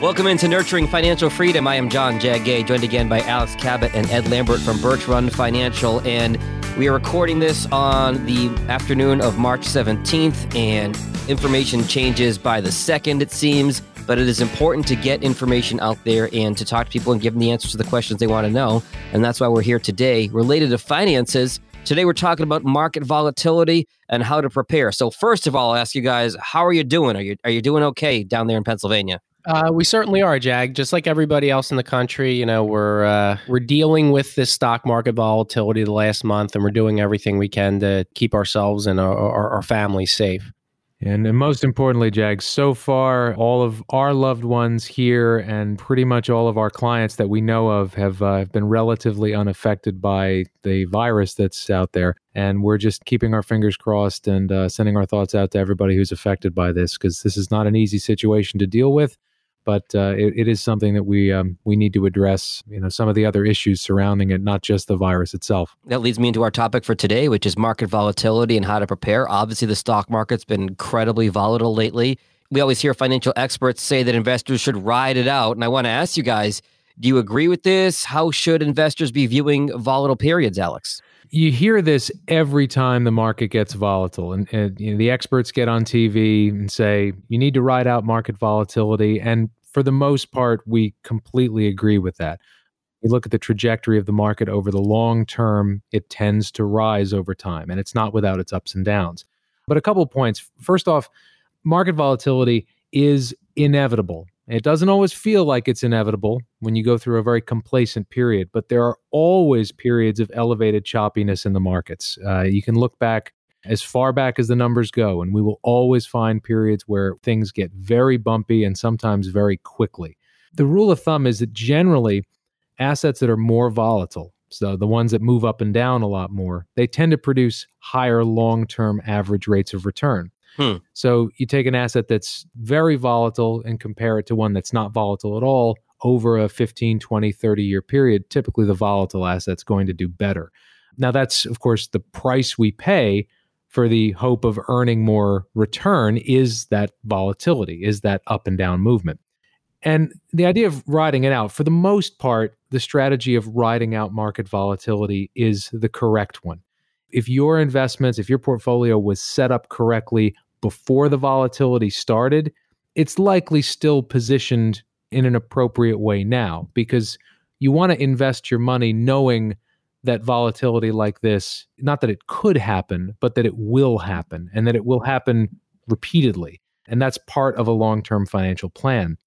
Welcome into Nurturing Financial Freedom. I am John Jagay, joined again by Alex Cabot and Ed Lambert from Birch Run Financial. And we are recording this on the afternoon of March 17th, and information changes by the second, it seems. But it is important to get information out there and to talk to people and give them the answers to the questions they want to know. And that's why we're here today, related to finances. Today, we're talking about market volatility and how to prepare. So, first of all, I'll ask you guys, how are you doing? Are you, are you doing okay down there in Pennsylvania? Uh, we certainly are, Jag. Just like everybody else in the country, you know, we're uh, we're dealing with this stock market volatility the last month, and we're doing everything we can to keep ourselves and our, our, our families safe. And, and most importantly, Jag, so far, all of our loved ones here and pretty much all of our clients that we know of have uh, been relatively unaffected by the virus that's out there. And we're just keeping our fingers crossed and uh, sending our thoughts out to everybody who's affected by this because this is not an easy situation to deal with but uh, it, it is something that we um, we need to address. You know, some of the other issues surrounding it, not just the virus itself. That leads me into our topic for today, which is market volatility and how to prepare. Obviously, the stock market's been incredibly volatile lately. We always hear financial experts say that investors should ride it out, and I want to ask you guys: Do you agree with this? How should investors be viewing volatile periods, Alex? You hear this every time the market gets volatile and, and you know, the experts get on tv and say you need to ride out market volatility and for the most part we completely agree with that. You look at the trajectory of the market over the long term it tends to rise over time and it's not without its ups and downs. But a couple points. First off market volatility is inevitable it doesn't always feel like it's inevitable when you go through a very complacent period, but there are always periods of elevated choppiness in the markets. Uh, you can look back as far back as the numbers go, and we will always find periods where things get very bumpy and sometimes very quickly. The rule of thumb is that generally, assets that are more volatile, so the ones that move up and down a lot more, they tend to produce higher long term average rates of return. Hmm. So you take an asset that's very volatile and compare it to one that's not volatile at all over a 15, 20, 30 year period. Typically, the volatile asset's going to do better. Now, that's, of course, the price we pay for the hope of earning more return is that volatility, is that up and down movement. And the idea of riding it out, for the most part, the strategy of riding out market volatility is the correct one. If your investments, if your portfolio was set up correctly before the volatility started, it's likely still positioned in an appropriate way now because you want to invest your money knowing that volatility like this, not that it could happen, but that it will happen and that it will happen repeatedly. And that's part of a long term financial plan.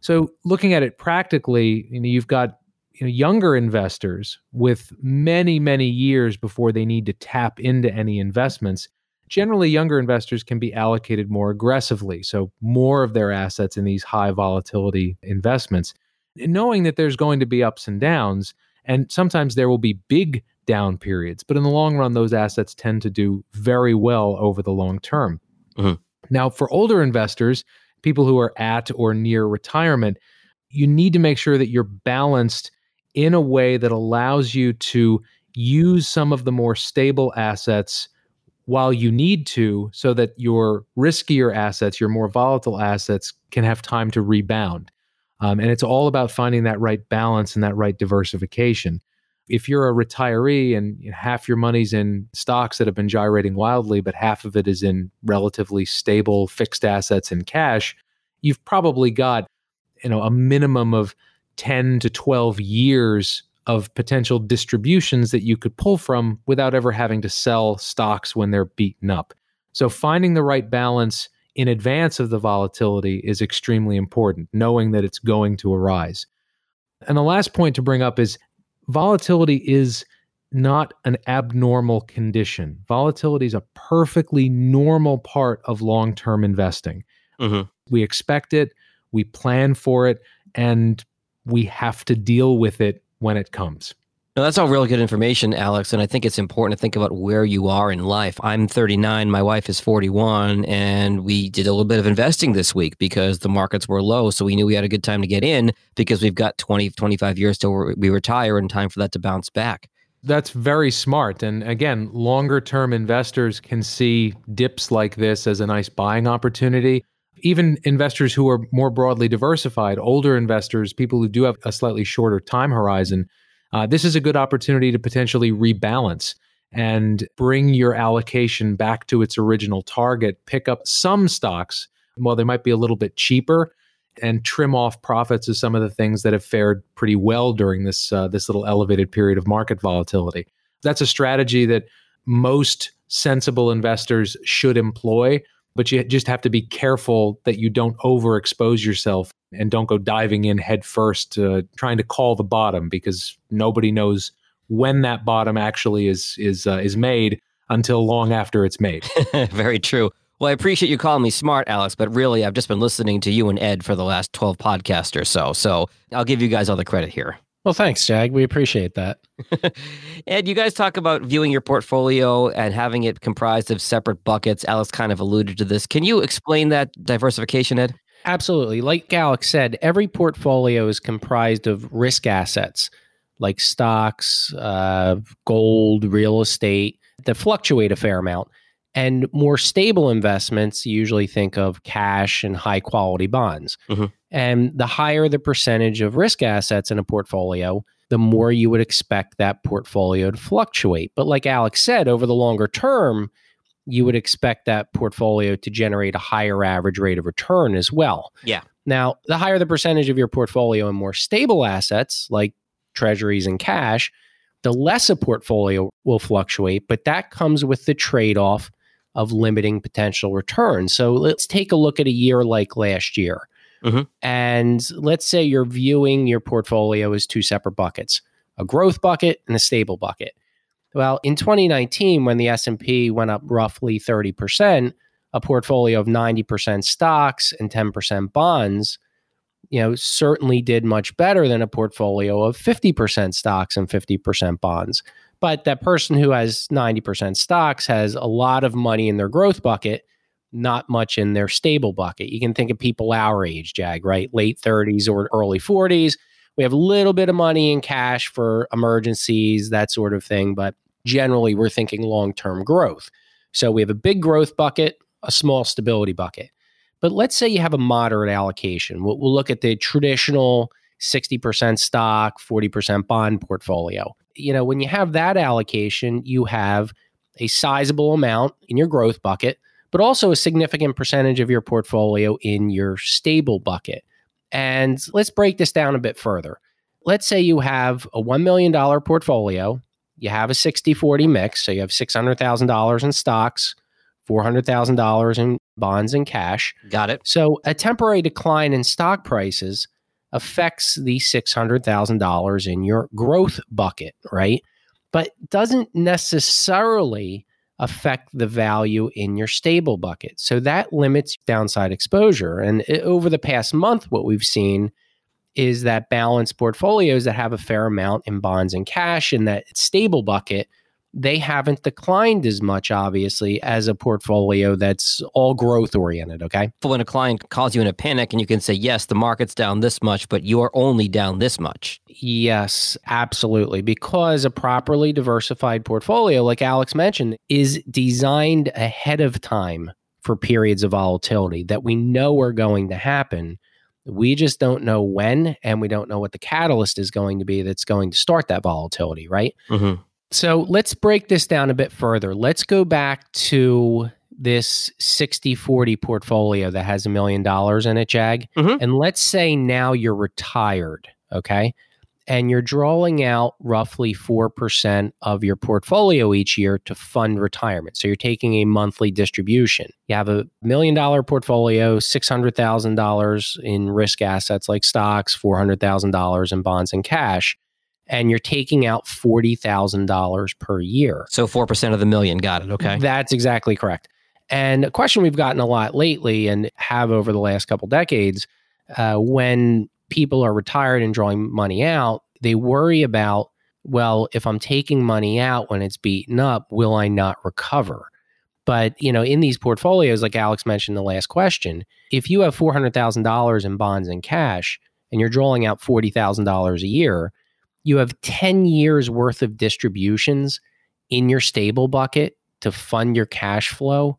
So, looking at it practically, you know, you've got you know, younger investors with many, many years before they need to tap into any investments generally younger investors can be allocated more aggressively. So, more of their assets in these high volatility investments, knowing that there's going to be ups and downs. And sometimes there will be big down periods, but in the long run, those assets tend to do very well over the long term. Mm-hmm. Now, for older investors, people who are at or near retirement, you need to make sure that you're balanced in a way that allows you to use some of the more stable assets while you need to so that your riskier assets, your more volatile assets can have time to rebound. Um, and it's all about finding that right balance and that right diversification. If you're a retiree and half your money's in stocks that have been gyrating wildly, but half of it is in relatively stable fixed assets and cash, you've probably got you know a minimum of 10 to 12 years of potential distributions that you could pull from without ever having to sell stocks when they're beaten up. So, finding the right balance in advance of the volatility is extremely important, knowing that it's going to arise. And the last point to bring up is volatility is not an abnormal condition. Volatility is a perfectly normal part of long term investing. Mm-hmm. We expect it, we plan for it, and we have to deal with it when it comes. No, that's all really good information, Alex. And I think it's important to think about where you are in life. I'm 39, my wife is 41, and we did a little bit of investing this week because the markets were low. So we knew we had a good time to get in because we've got 20, 25 years till we retire and time for that to bounce back. That's very smart. And again, longer term investors can see dips like this as a nice buying opportunity. Even investors who are more broadly diversified, older investors, people who do have a slightly shorter time horizon, uh, this is a good opportunity to potentially rebalance and bring your allocation back to its original target, pick up some stocks, while they might be a little bit cheaper, and trim off profits of some of the things that have fared pretty well during this uh, this little elevated period of market volatility. That's a strategy that most sensible investors should employ but you just have to be careful that you don't overexpose yourself and don't go diving in headfirst uh, trying to call the bottom because nobody knows when that bottom actually is is uh, is made until long after it's made. Very true. Well, I appreciate you calling me smart, Alex, but really, I've just been listening to you and Ed for the last 12 podcasts or so. So I'll give you guys all the credit here. Well, thanks, Jag. We appreciate that. Ed, you guys talk about viewing your portfolio and having it comprised of separate buckets. Alex kind of alluded to this. Can you explain that diversification, Ed? Absolutely. Like Alex said, every portfolio is comprised of risk assets like stocks, uh, gold, real estate that fluctuate a fair amount. And more stable investments you usually think of cash and high quality bonds. Mm-hmm. And the higher the percentage of risk assets in a portfolio, the more you would expect that portfolio to fluctuate. But like Alex said, over the longer term, you would expect that portfolio to generate a higher average rate of return as well. Yeah. Now, the higher the percentage of your portfolio in more stable assets like treasuries and cash, the less a portfolio will fluctuate, but that comes with the trade off of limiting potential returns. So let's take a look at a year like last year. Mm-hmm. And let's say you're viewing your portfolio as two separate buckets, a growth bucket and a stable bucket. Well, in 2019 when the S&P went up roughly 30%, a portfolio of 90% stocks and 10% bonds, you know, certainly did much better than a portfolio of 50% stocks and 50% bonds. But that person who has 90% stocks has a lot of money in their growth bucket, not much in their stable bucket. You can think of people our age, Jag, right? Late 30s or early 40s. We have a little bit of money in cash for emergencies, that sort of thing. But generally, we're thinking long term growth. So we have a big growth bucket, a small stability bucket. But let's say you have a moderate allocation. We'll, we'll look at the traditional 60% stock, 40% bond portfolio you know, when you have that allocation, you have a sizable amount in your growth bucket, but also a significant percentage of your portfolio in your stable bucket. And let's break this down a bit further. Let's say you have a $1 million portfolio, you have a 60 40 mix, so you have $600,000 in stocks, $400,000 in bonds and cash. Got it. So a temporary decline in stock prices affects the $600,000 in your growth bucket, right? But doesn't necessarily affect the value in your stable bucket. So that limits downside exposure. And eh, over the past month, what we've seen is that balanced portfolios that have a fair amount in bonds and cash in that stable bucket they haven't declined as much, obviously, as a portfolio that's all growth oriented. Okay. When a client calls you in a panic and you can say, yes, the market's down this much, but you're only down this much. Yes, absolutely. Because a properly diversified portfolio, like Alex mentioned, is designed ahead of time for periods of volatility that we know are going to happen. We just don't know when, and we don't know what the catalyst is going to be that's going to start that volatility, right? Mm-hmm. So let's break this down a bit further. Let's go back to this 60 40 portfolio that has a million dollars in it, Jag. Mm-hmm. And let's say now you're retired, okay? And you're drawing out roughly 4% of your portfolio each year to fund retirement. So you're taking a monthly distribution. You have a million dollar portfolio, $600,000 in risk assets like stocks, $400,000 in bonds and cash and you're taking out $40,000 per year. So 4% of the million. Got it. Okay. That's exactly correct. And a question we've gotten a lot lately and have over the last couple decades uh, when people are retired and drawing money out, they worry about, well, if I'm taking money out when it's beaten up, will I not recover? But, you know, in these portfolios, like Alex mentioned in the last question, if you have $400,000 in bonds and cash and you're drawing out $40,000 a year, you have 10 years worth of distributions in your stable bucket to fund your cash flow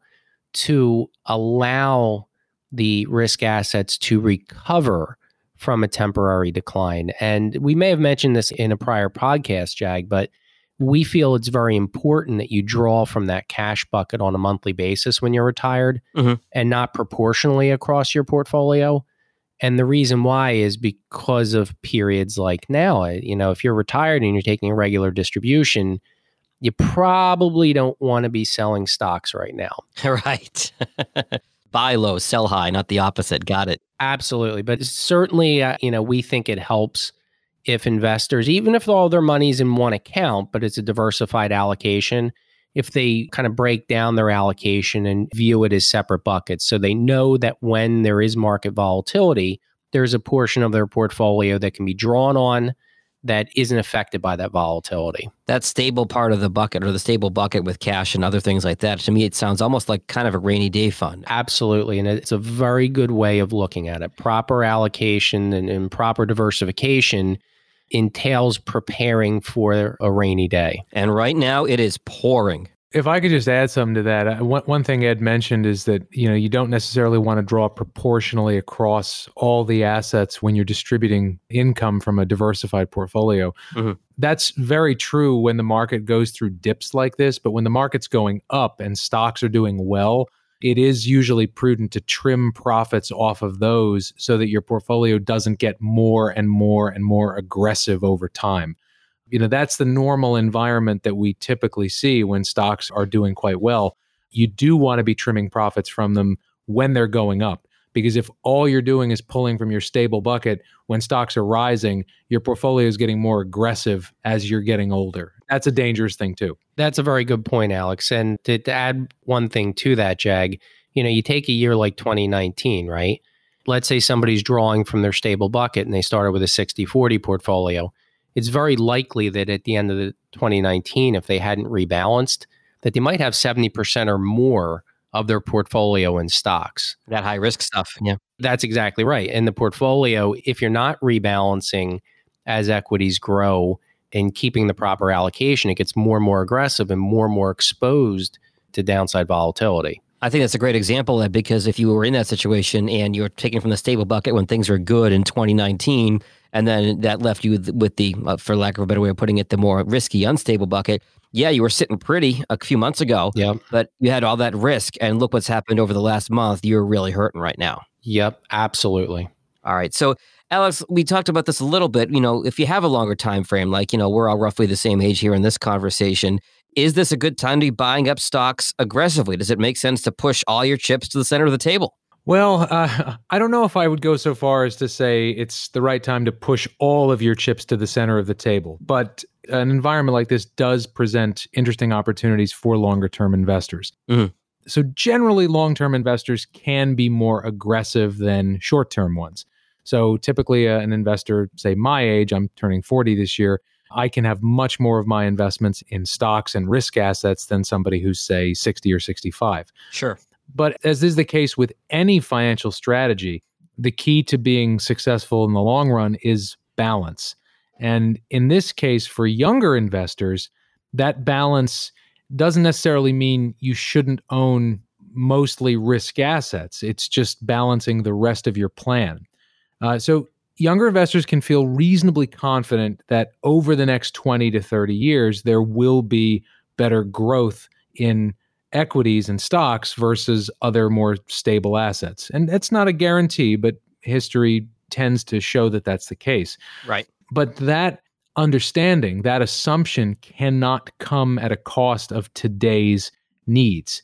to allow the risk assets to recover from a temporary decline. And we may have mentioned this in a prior podcast, Jag, but we feel it's very important that you draw from that cash bucket on a monthly basis when you're retired Mhm. and not proportionally across your portfolio. And the reason why is because of periods like now. Uh, You know, if you're retired and you're taking a regular distribution, you probably don't want to be selling stocks right now. right. Buy low, sell high, not the opposite. Got it. Absolutely. But certainly, uh, you know, we think it helps if investors, even if all their money's in one account, but it's a diversified allocation, if they kind of break down their allocation and view it as separate buckets. So they know that when there is market volatility, there's a portion of their portfolio that can be drawn on that isn't affected by that volatility. That stable part of the bucket or the stable bucket with cash and other things like that, to me, it sounds almost like kind of a rainy day fund. Absolutely. And it's a very good way of looking at it. Proper allocation and, and proper diversification entails preparing for a rainy day. And right now it is pouring. If I could just add something to that, uh, one, one thing Ed mentioned is that you know you don't necessarily want to draw proportionally across all the assets when you're distributing income from a diversified portfolio. Mhm. That's very true when the market goes through dips like this, but when the market's going up and stocks are doing well, it is usually prudent to trim profits off of those so that your portfolio doesn't get more and more and more aggressive over time. You know that's the normal environment that we typically see when stocks are doing quite well. You do want to be trimming profits from them when they're going up because if all you're doing is pulling from your stable bucket when stocks are rising your portfolio is getting more aggressive as you're getting older that's a dangerous thing too That's a very good point, Alex. And to, to add one thing to that, Jag, you know, you take a year like 2019, right? Let's say somebody's drawing from their stable bucket and they started with a 60 40 portfolio. It's very likely that at the end of the 2019, if they hadn't rebalanced, that they might have 70% or more of their portfolio in stocks. That high risk stuff. Yeah. That's exactly right. And the portfolio, if you're not rebalancing as equities grow and keeping the proper allocation, it gets more and more aggressive and more and more exposed to downside volatility. I think that's a great example of that because if you were in that situation and you were taking from the stable bucket when things were good in 2019, and then that left you with, with the, uh, for lack of a better way of putting it, the more risky, unstable bucket. Yeah, you were sitting pretty a few months ago, Yep. but you had all that risk. And look what's happened over the last month. You're really hurting right now. Yep. Absolutely. All right. So, Alex, we talked about this a little bit. You know, if you have a longer time frame, like you know, we're all roughly the same age here in this conversation. Is this a good time to be buying up stocks aggressively? Does it make sense to push all your chips to the center of the table? Well, uh, I don't know if I would go so far as to say it's the right time to push all of your chips to the center of the table, but an environment like this does present interesting opportunities for longer term investors. Mhm. So, generally, long term investors can be more aggressive than short term ones. So, typically, uh, an investor, say my age, I'm turning 40 this year, I can have much more of my investments in stocks and risk assets than somebody who's, say, 60 or 65. Sure. But as is the case with any financial strategy, the key to being successful in the long run is balance. And in this case, for younger investors, that balance doesn't necessarily mean you shouldn't own mostly risk assets. It's just balancing the rest of your plan. Uh, so, younger investors can feel reasonably confident that over the next 20 to 30 years, there will be better growth in equities and stocks versus other more stable assets. And that's not a guarantee, but history tends to show that that's the case. Right. But that understanding, that assumption cannot come at a cost of today's needs.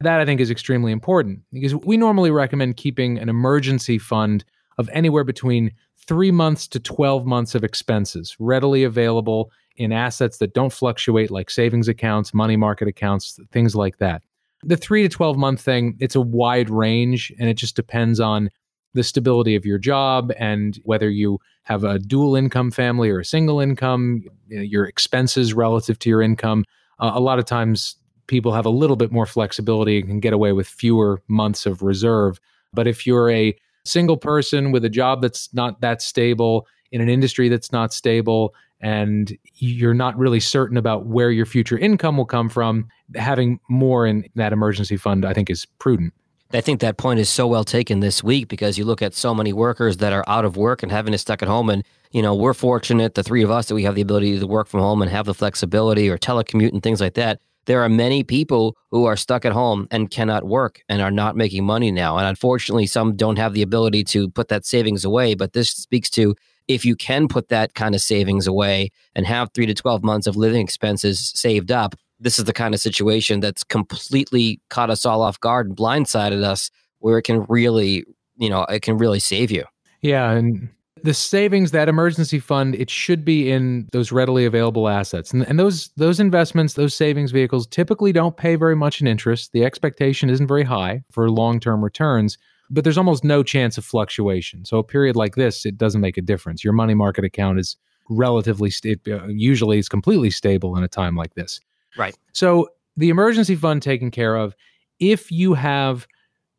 That I think is extremely important because we normally recommend keeping an emergency fund of anywhere between three months to 12 months of expenses readily available in assets that don't fluctuate, like savings accounts, money market accounts, things like that. The three to 12 month thing, it's a wide range and it just depends on the stability of your job and whether you have a dual income family or a single income, your expenses relative to your income. Uh, a lot of times people have a little bit more flexibility and can get away with fewer months of reserve. But if you're a single person with a job that's not that stable, in an industry that's not stable, and you're not really certain about where your future income will come from, having more in that emergency fund, I think, is prudent. I think that point is so well taken this week because you look at so many workers that are out of work and having to stuck at home. And, you know, we're fortunate, the three of us, that we have the ability to work from home and have the flexibility or telecommute and things like that. There are many people who are stuck at home and cannot work and are not making money now. And unfortunately, some don't have the ability to put that savings away. But this speaks to if you can put that kind of savings away and have three to 12 months of living expenses saved up, this is the kind of situation that's completely caught us all off guard and blindsided us where it can really, you know, it can really save you. Yeah. And the savings, that emergency fund, it should be in those readily available assets. And, and those those investments, those savings vehicles typically don't pay very much in interest. The expectation isn't very high for long-term returns, but there's almost no chance of fluctuation. So a period like this, it doesn't make a difference. Your money market account is relatively uh, usually is completely stable in a time like this. Right. So the emergency fund taken care of, if you have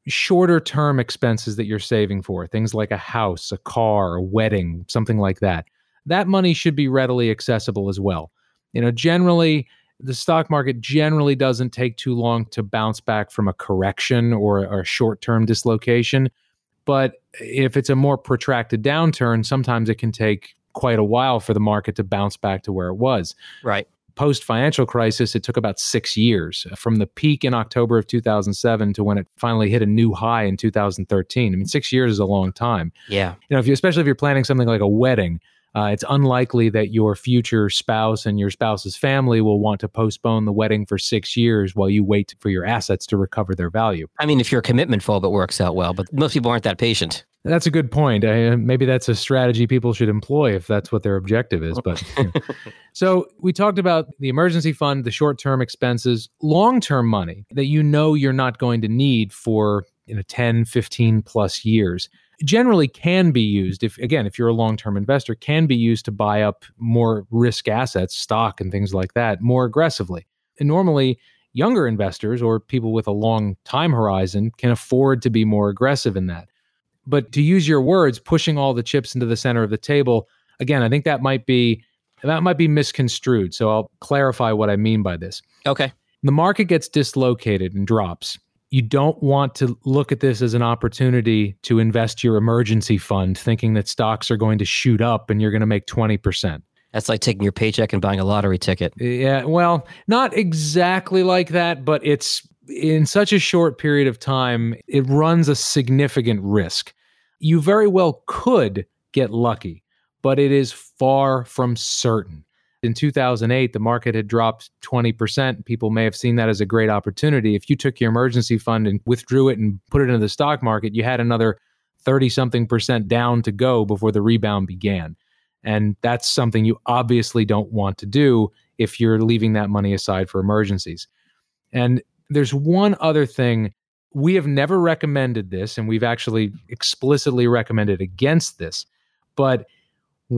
shorter term expenses that you're saving for, things like a house, a car, a wedding, something like that, that money should be readily accessible as well. You know, generally, the stock market generally doesn't take too long to bounce back from a correction or, or a short term dislocation. But if it's a more protracted downturn, sometimes it can take quite a while for the market to bounce back to where it was. Right post financial crisis, it took about six years uh, from the peak in October of 2007 to when it finally hit a new high in 2013. I mean, six years is a long time. Yeah. You know, if you, especially if you're planning something like a wedding, uh, it's unlikely that your future spouse and your spouse's family will want to postpone the wedding for six years while you wait for your assets to recover their value. I mean, if you're a commitment phobe, it works out well, but most people aren't that patient. That's a good point. Uh, maybe that's a strategy people should employ if that's what their objective is. But so we talked about the emergency fund, the short term expenses, long term money that you know you're not going to need for you know 10, 15 plus years generally can be used if again if you're a long-term investor can be used to buy up more risk assets stock and things like that more aggressively and normally younger investors or people with a long time horizon can afford to be more aggressive in that but to use your words, pushing all the chips into the center of the table, again, I think that might be that might be misconstrued. So I'll clarify what I mean by this. Okay. The market gets dislocated and drops. You don't want to look at this as an opportunity to invest your emergency fund thinking that stocks are going to shoot up and you're going to make 20%. That's like taking your paycheck and buying a lottery ticket. Yeah, well, not exactly like that, but it's in such a short period of time, it runs a significant risk. You very well could get lucky, but it is far from certain. In 2008, the market had dropped 20%. People may have seen that as a great opportunity. If you took your emergency fund and withdrew it and put it into the stock market, you had another 30 something percent down to go before the rebound began. And that's something you obviously don't want to do if you're leaving that money aside for emergencies. And there's one other thing. We have never recommended this, and we've actually explicitly recommended against this. But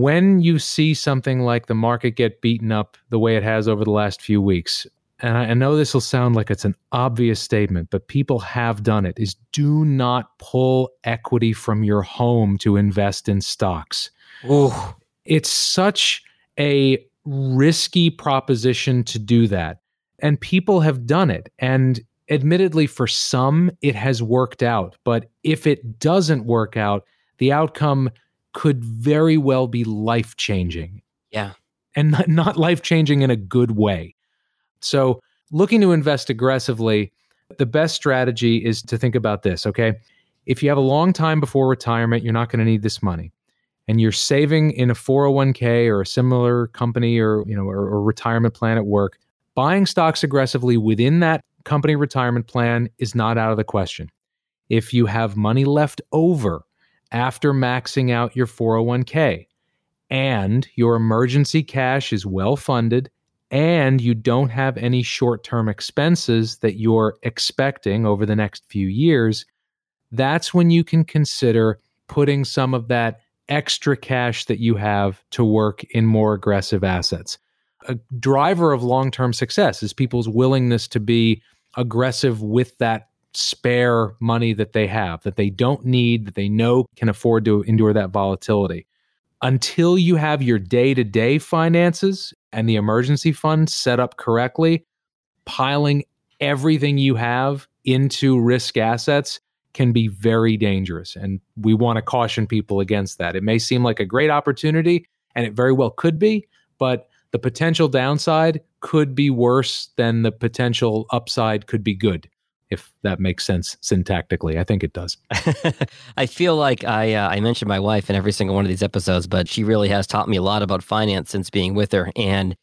when you see something like the market get beaten up the way it has over the last few weeks, and I, know this will sound like it's an obvious statement, but people have done it, is do not pull equity from your home to invest in stocks. Ooh. It's such a risky proposition to do that and people have done it. And admittedly, for some, it has worked out. But if it doesn't work out, the outcome could very well be life changing. Yeah. And not life changing in a good way. So, looking to invest aggressively, the best strategy is to think about this, okay? If you have a long time before retirement, you're not going to need this money. And you're saving in a 401k or a similar company or, you know, or, or retirement plan at work, buying stocks aggressively within that company retirement plan is not out of the question. If you have money left over after maxing out your 401k and your emergency cash is well funded and you don't have any short term expenses that you're expecting over the next few years, that's when you can consider putting some of that extra cash that you have to work in more aggressive assets. A driver of long term success is people's willingness to be aggressive with that spare money that they have, that they don't need, that they know can afford to endure that volatility. Until you have your day to day finances and the emergency fund set up correctly, piling everything you have into risk assets can be very dangerous. And we want to caution people against that. It may seem like a great opportunity, and it very well could be, but the potential downside could be worse than the potential upside could be good if that makes sense syntactically. I think it does. I feel like I uh, I mentioned my wife in every single one of these episodes, but she really has taught me a lot about finance since being with her. And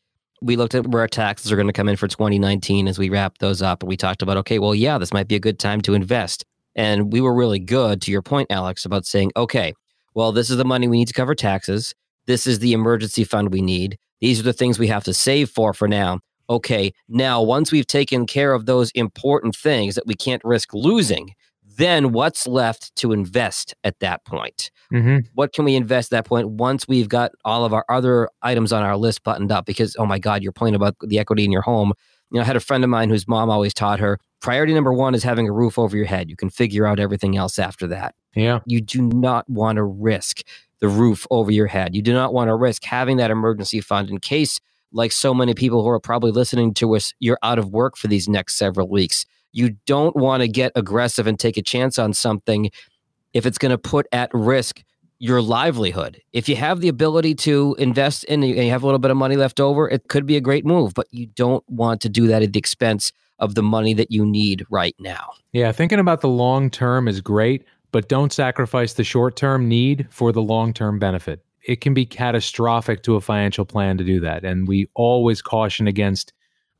we looked at where our taxes are going to come in for 2019 as we wrap those up, and we talked about okay, well, yeah, this might be a good time to invest. And we were really good to your point, Alex, about saying, okay, well, this is the money we need to cover taxes. This is the emergency fund we need. These are the things we have to save for for now okay, now once we've taken care of those important things that we can't risk losing, then what's left to invest at that point? Mm-hmm. What can we invest at that point once we've got all of our other items on our list buttoned up? Because, oh my God, your point about the equity in your home. You know, I had a friend of mine whose mom always taught her priority number one is having a roof over your head. You can figure out everything else after that. Yeah. You do not want to risk the roof over your head. You do not want to risk having that emergency fund in case like so many people who are probably listening to us, you're out of work for these next several weeks. You don't want to get aggressive and take a chance on something if it's going to put at risk your livelihood. If you have the ability to invest in and you have a little bit of money left over, it could be a great move, but you don't want to do that at the expense of the money that you need right now. Yeah, thinking about the long term is great, but don't sacrifice the short term need for the long term benefit it can be catastrophic to a financial plan to do that. And we always caution against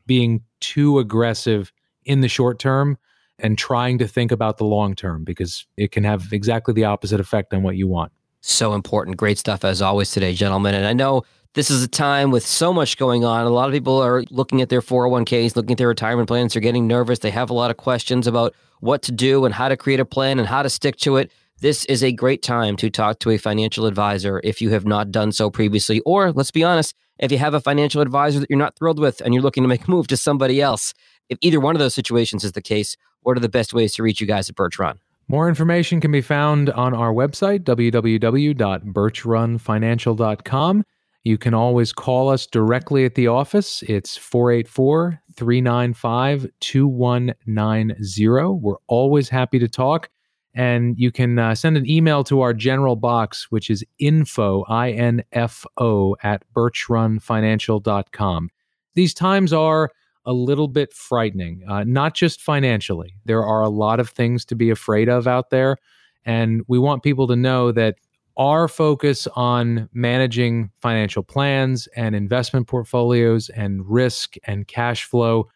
being too aggressive in the short term and trying to think about the long term because it can have exactly the opposite effect on what you want. So important. Great stuff as always today, gentlemen. And I know this is a time with so much going on. A lot of people are looking at their 401ks, looking at their retirement plans. They're getting nervous. They have a lot of questions about what to do and how to create a plan and how to stick to it. This is a great time to talk to a financial advisor if you have not done so previously. Or let's be honest, if you have a financial advisor that you're not thrilled with and you're looking to make a move to somebody else, if either one of those situations is the case, what are the best ways to reach you guys at Birch Run? More information can be found on our website, www.birchrunfinancial.com. You can always call us directly at the office. It's 484 395 2190. We're always happy to talk. And you can uh, send an email to our general box, which is info, I-N-F-O, at birchrunfinancial.com. These times are a little bit frightening, uh, not just financially. There are a lot of things to be afraid of out there. And we want people to know that our focus on managing financial plans and investment portfolios and risk and cash flow,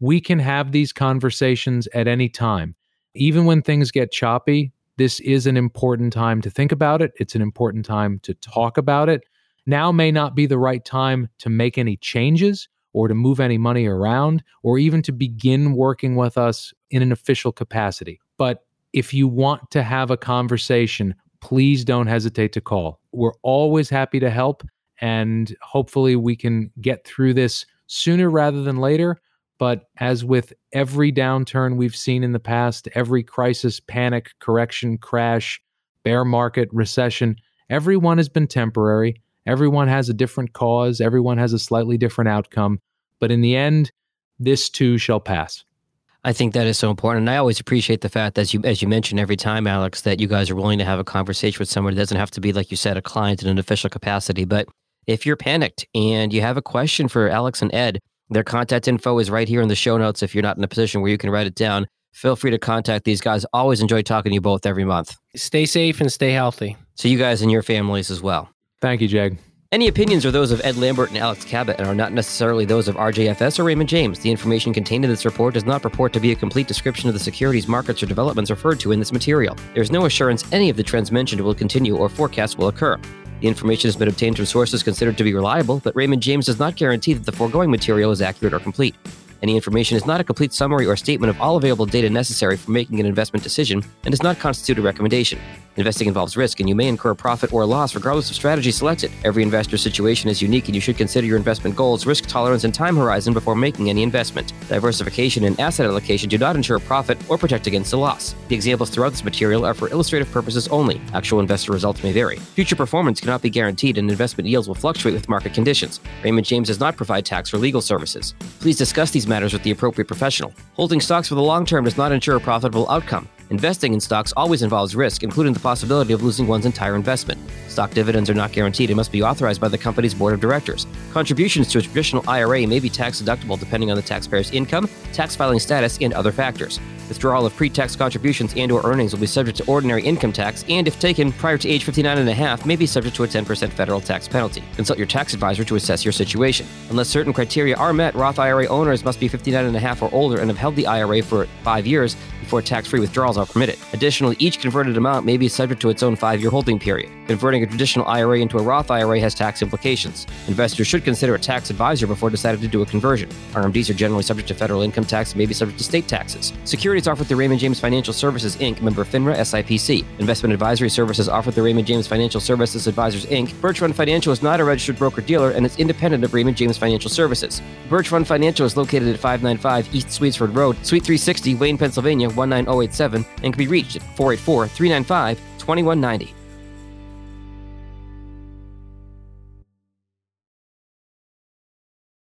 we can have these conversations at any time. Even when things get choppy, this is an important time to think about it. It's an important time to talk about it. Now may not be the right time to make any changes or to move any money around or even to begin working with us in an official capacity. But if you want to have a conversation, please don't hesitate to call. We're always happy to help, and hopefully, we can get through this sooner rather than later. But as with every downturn we've seen in the past, every crisis, panic, correction, crash, bear market, recession, everyone has been temporary. Everyone has a different cause. Everyone has a slightly different outcome. But in the end, this too shall pass. I think that is so important. And I always appreciate the fact that you, as you mentioned every time, Alex, that you guys are willing to have a conversation with someone. It doesn't have to be, like you said, a client in an official capacity. But if you're panicked and you have a question for Alex and Ed, their contact info is right here in the show notes if you're not in a position where you can write it down. Feel free to contact these guys. Always enjoy talking to you both every month. Stay safe and stay healthy. So, you guys and your families as well. Thank you, Jag. Any opinions are those of Ed Lambert and Alex Cabot and are not necessarily those of RJFS or Raymond James. The information contained in this report does not purport to be a complete description of the securities, markets, or developments referred to in this material. There is no assurance any of the trends mentioned will continue or forecasts will occur. The information has been obtained from sources considered to be reliable, but Raymond James does not guarantee that the foregoing material is accurate or complete. Any information is not a complete summary or statement of all available data necessary for making an investment decision and does not constitute a recommendation. Investing involves risk, and you may incur a profit or loss regardless of strategy selected. Every investor situation is unique, and you should consider your investment goals, risk tolerance, and time horizon before making any investment. Diversification and asset allocation do not ensure profit or protect against a loss. The examples throughout this material are for illustrative purposes only. Actual investor results may vary. Future performance cannot be guaranteed, and investment yields will fluctuate with market conditions. Raymond James does not provide tax or legal services. Please discuss these matters with the appropriate professional. Holding stocks for the long term does not ensure a profitable outcome. Investing in stocks always involves risk, including the possibility of losing one's entire investment. Stock dividends are not guaranteed and must be authorized by the company's board of directors. Contributions to a traditional IRA may be tax deductible depending on the taxpayer's income, tax filing status, and other factors. Withdrawal of pre-tax contributions and or earnings will be subject to ordinary income tax and if taken prior to age 59 and a half may be subject to a 10% federal tax penalty. Consult your tax advisor to assess your situation. Unless certain criteria are met, Roth IRA owners must be 59 and a half or older and have held the IRA for 5 years before tax-free withdrawals are permitted. Additionally, each converted amount may be subject to its own 5-year holding period. Converting a traditional IRA into a Roth IRA has tax implications. Investors should consider a tax advisor before deciding to do a conversion. RMDs are generally subject to federal income tax and may be subject to state taxes. Securities offered through Raymond James Financial Services Inc., member FINRA SIPC. Investment advisory services offered through Raymond James Financial Services Advisors Inc. Birch Run Financial is not a registered broker dealer and is independent of Raymond James Financial Services. Birch Run Financial is located at 595 East Swedesford Road, Suite 360, Wayne, Pennsylvania 19087, and can be reached at 484 395 2190.